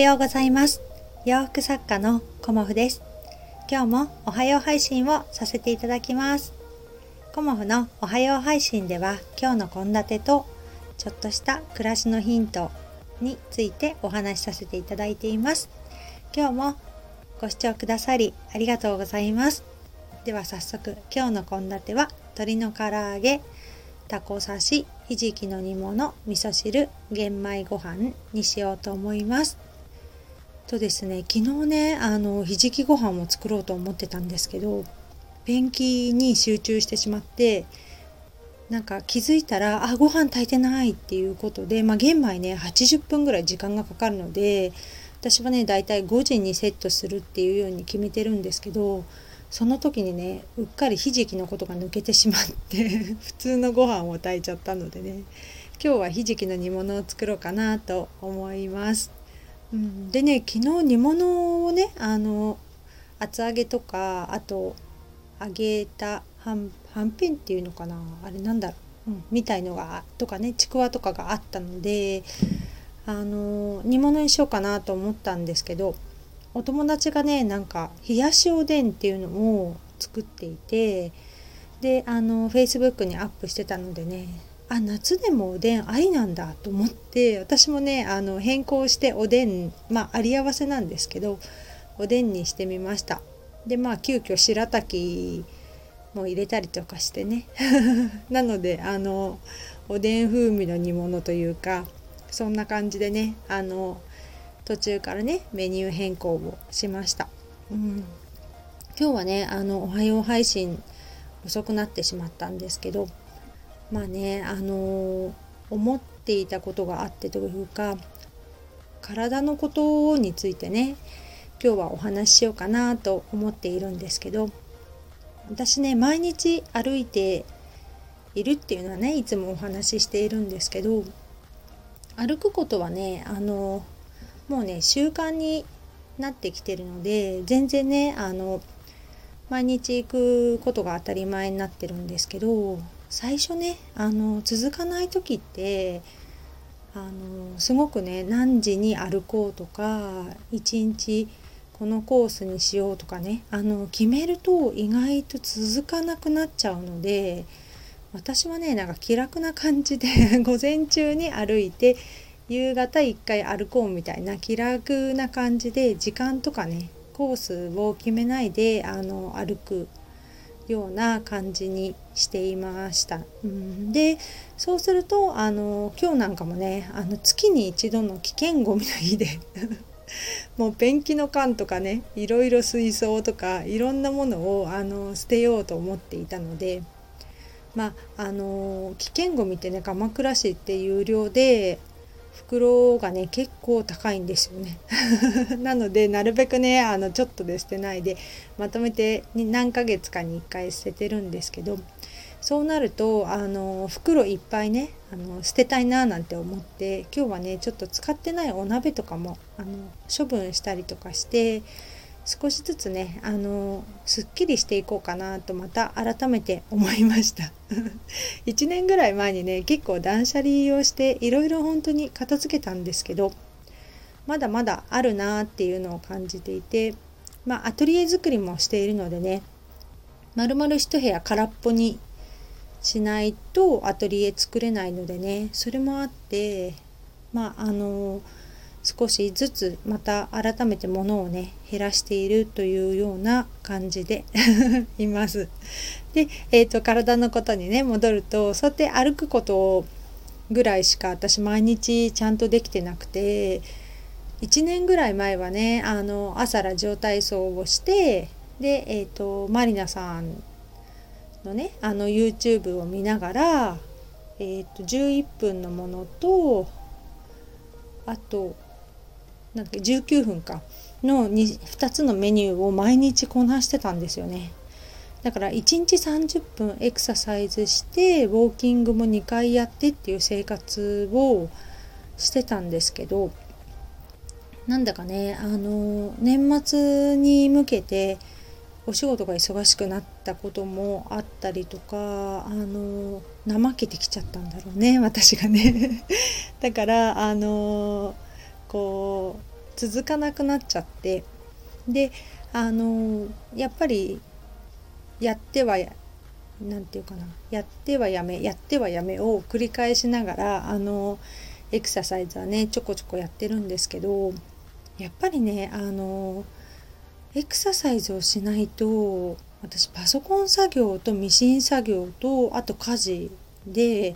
ようございます。洋服作家のコモフです。今日もおはよう配信をさせていただきます。コモフのおはよう配信では今日の献立とちょっとした暮らしのヒントについてお話しさせていただいています。今日もご視聴くださりありがとうございます。では早速今日の献立は鶏の唐揚げタコ刺しひじきの煮物味噌汁玄米ご飯にしようと思います。とですね昨日ねあのひじきご飯を作ろうと思ってたんですけどペンキに集中してしまってなんか気づいたらあご飯炊いてないっていうことで、まあ、玄米ね80分ぐらい時間がかかるので私はねだいたい5時にセットするっていうように決めてるんですけどその時にねうっかりひじきのことが抜けてしまって 普通のご飯を炊いちゃったのでね今日はひじきの煮物を作ろうかなと思います。うん、でね昨日煮物をねあの厚揚げとかあと揚げたはんぺんっていうのかなあれなんだろう、うん、みたいのがとかねちくわとかがあったのであの煮物にしようかなと思ったんですけどお友達がねなんか冷やしおでんっていうのを作っていてであのフェイスブックにアップしてたのでねあ夏でもおでんありなんだと思って私もねあの変更しておでんまああり合わせなんですけどおでんにしてみました。でまあ急遽白滝も入れたりとかしてね。なのであのおでん風味の煮物というかそんな感じでねあの途中からねメニュー変更をしました、うん、今日はねあの「おはよう配信」遅くなってしまったんですけどまあねあの思っていたことがあってというか体のことについてね今日はお話ししようかなと思っているんですけど私ね毎日歩いているっていうのはねいつもお話ししているんですけど歩くことはねあのもうね習慣になってきてるので全然ねあの毎日行くことが当たり前になってるんですけど最初ねあの続かない時ってあのすごくね何時に歩こうとか一日このコースにしようとかねあの決めると意外と続かなくなっちゃうので私はねなんか気楽な感じで 午前中に歩いて夕方一回歩こうみたいな気楽な感じで時間とかねコースを決めないであの歩くような感じにしていました。うん、でそうするとあの今日なんかもねあの月に一度の危険ごみの日で もうペンキの缶とかねいろいろ水槽とかいろんなものをあの捨てようと思っていたのでまああの危険ごみってね鎌倉市って有料で袋がね結構高いんですよね。なのでなるべくねあのちょっとで捨てないでまとめて何ヶ月かに1回捨ててるんですけどそうなるとあの袋いっぱいねあの捨てたいななんて思って今日はねちょっと使ってないお鍋とかもあの処分したりとかして少しずつねあのすっきりしていこうかなとまた改めて思いました。1年ぐらい前にね結構断捨離をしていろいろ本当に片付けたんですけどまだまだあるなっていうのを感じていてまあアトリエ作りもしているのでねまるまる一部屋空っぽにしないとアトリエ作れないのでねそれもあってまああの少しずつまた改めて物をね減らしているというような感じで います。で、えーと、体のことにね戻るとそうやって歩くことぐらいしか私毎日ちゃんとできてなくて1年ぐらい前はねあの朝ラジオ体操をしてで、えーと、マリナさんのねあの YouTube を見ながら、えーと11分のものとあとなんだっけ19分か。の 2, 2つのメニューを毎日こなしてたんですよね。だから1日30分エクササイズしてウォーキングも2回やってっていう生活をしてたんですけどなんだかねあの年末に向けてお仕事が忙しくなったこともあったりとかあの怠けてきちゃったんだろうね私がね。だからあのこう続かなくなっちゃってであのやっぱりやっては何て言うかなやってはやめやってはやめを繰り返しながらあのエクササイズはねちょこちょこやってるんですけどやっぱりねあのエクササイズをしないと私パソコン作業とミシン作業とあと家事で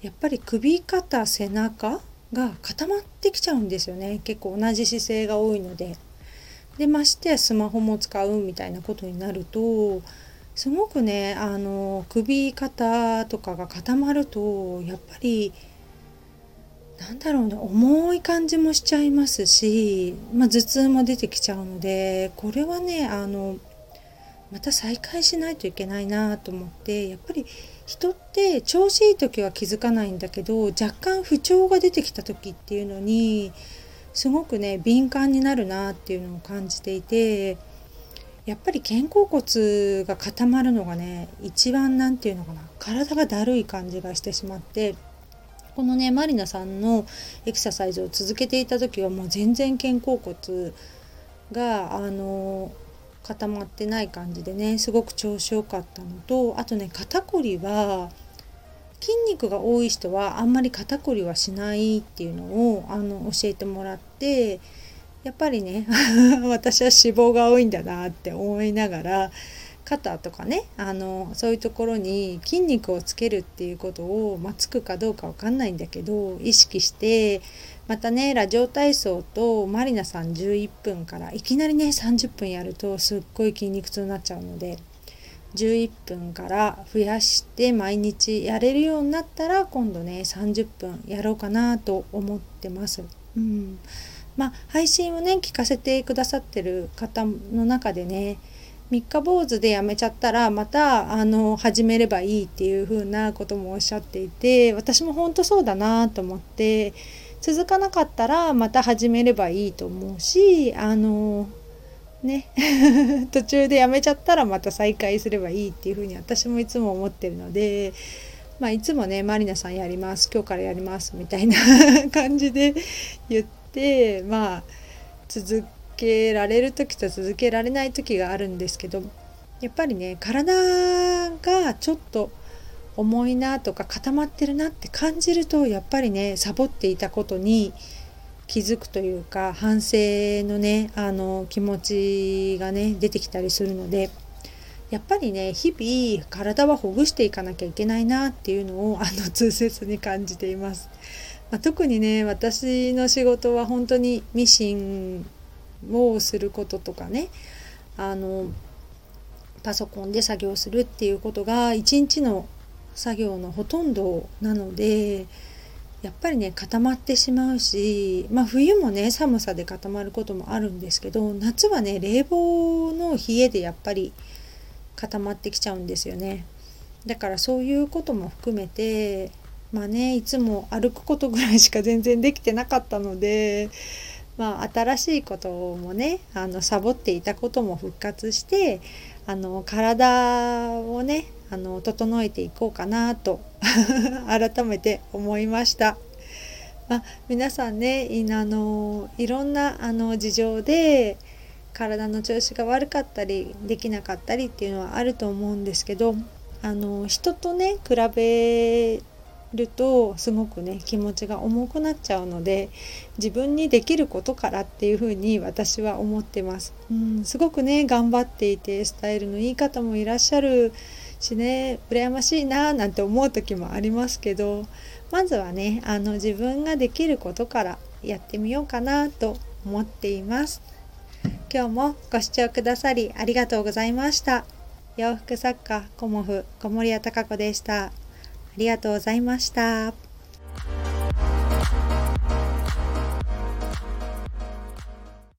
やっぱり首肩背中が固まってきちゃうんですよね結構同じ姿勢が多いので。でましてやスマホも使うみたいなことになるとすごくねあの首肩とかが固まるとやっぱりなんだろうな重い感じもしちゃいますし、まあ、頭痛も出てきちゃうのでこれはねあのまた再開しないといけないなと思ってやっぱり人って調子いい時は気づかないんだけど若干不調が出てきた時っていうのにすごくね敏感になるなっていうのを感じていてやっぱり肩甲骨が固まるのがね一番何て言うのかな体がだるい感じがしてしまってこのねマリナさんのエクササイズを続けていた時はもう全然肩甲骨があの固まってない感じでねすごく調子良かったのとあとね肩こりは筋肉が多い人はあんまり肩こりはしないっていうのをあの教えてもらってやっぱりね 私は脂肪が多いんだなって思いながら肩とかねあのそういうところに筋肉をつけるっていうことを、まあ、つくかどうかわかんないんだけど意識してまたねラジオ体操とマリナさん11分からいきなりね30分やるとすっごい筋肉痛になっちゃうので11分から増やして毎日やれるようになったら今度ね30分やろうかなと思ってます。うんまあ、配信をね聞かせてくださってる方の中でね三日坊主でやめちゃったらまたあの始めればいいっていう風なこともおっしゃっていて私も本当そうだなと思って続かなかったらまた始めればいいと思うしあのね 途中でやめちゃったらまた再開すればいいっていう風に私もいつも思ってるのでまあいつもねまりなさんやります今日からやりますみたいな 感じで言ってまあ続けられる時と続けられない時があるんですけどやっぱりね体がちょっと重いなとか固まってるなって感じるとやっぱりねサボっていたことに気づくというか反省のねあの気持ちがね出てきたりするのでやっぱりね日々体はほぐしていかなきゃいけないなっていうのを あの痛切に感じています。ま、特にね私の仕事は本当にミシンをすることとかね。あのパソコンで作業するっていうことが一日の作業のほとんどなのでやっぱりね固まってしまうし、まあ、冬もね寒さで固まることもあるんですけど夏はね冷房の冷えでやっぱり固まってきちゃうんですよね。だからそういうことも含めてまあねいつも歩くことぐらいしか全然できてなかったのでまあ、新しいこともねあのサボっていたことも復活してあの体をねあの整えていこうかなと 改めて思いました。まあ、皆さんねあのいろんなあの事情で体の調子が悪かったりできなかったりっていうのはあると思うんですけどあの人とね比べるとすごくね気持ちが重くなっちゃうので自分にできることからっていうふうに私は思ってます。うんすごくね頑張っていてスタイルのいい方もいらっしゃるしね羨ましいななんて思う時もありますけどまずはねあの自分ができることからやってみようかなと思っています。今日もご視聴くださりありがとうございました。洋服作家コモフ小森屋隆子でした。ありがとうございました。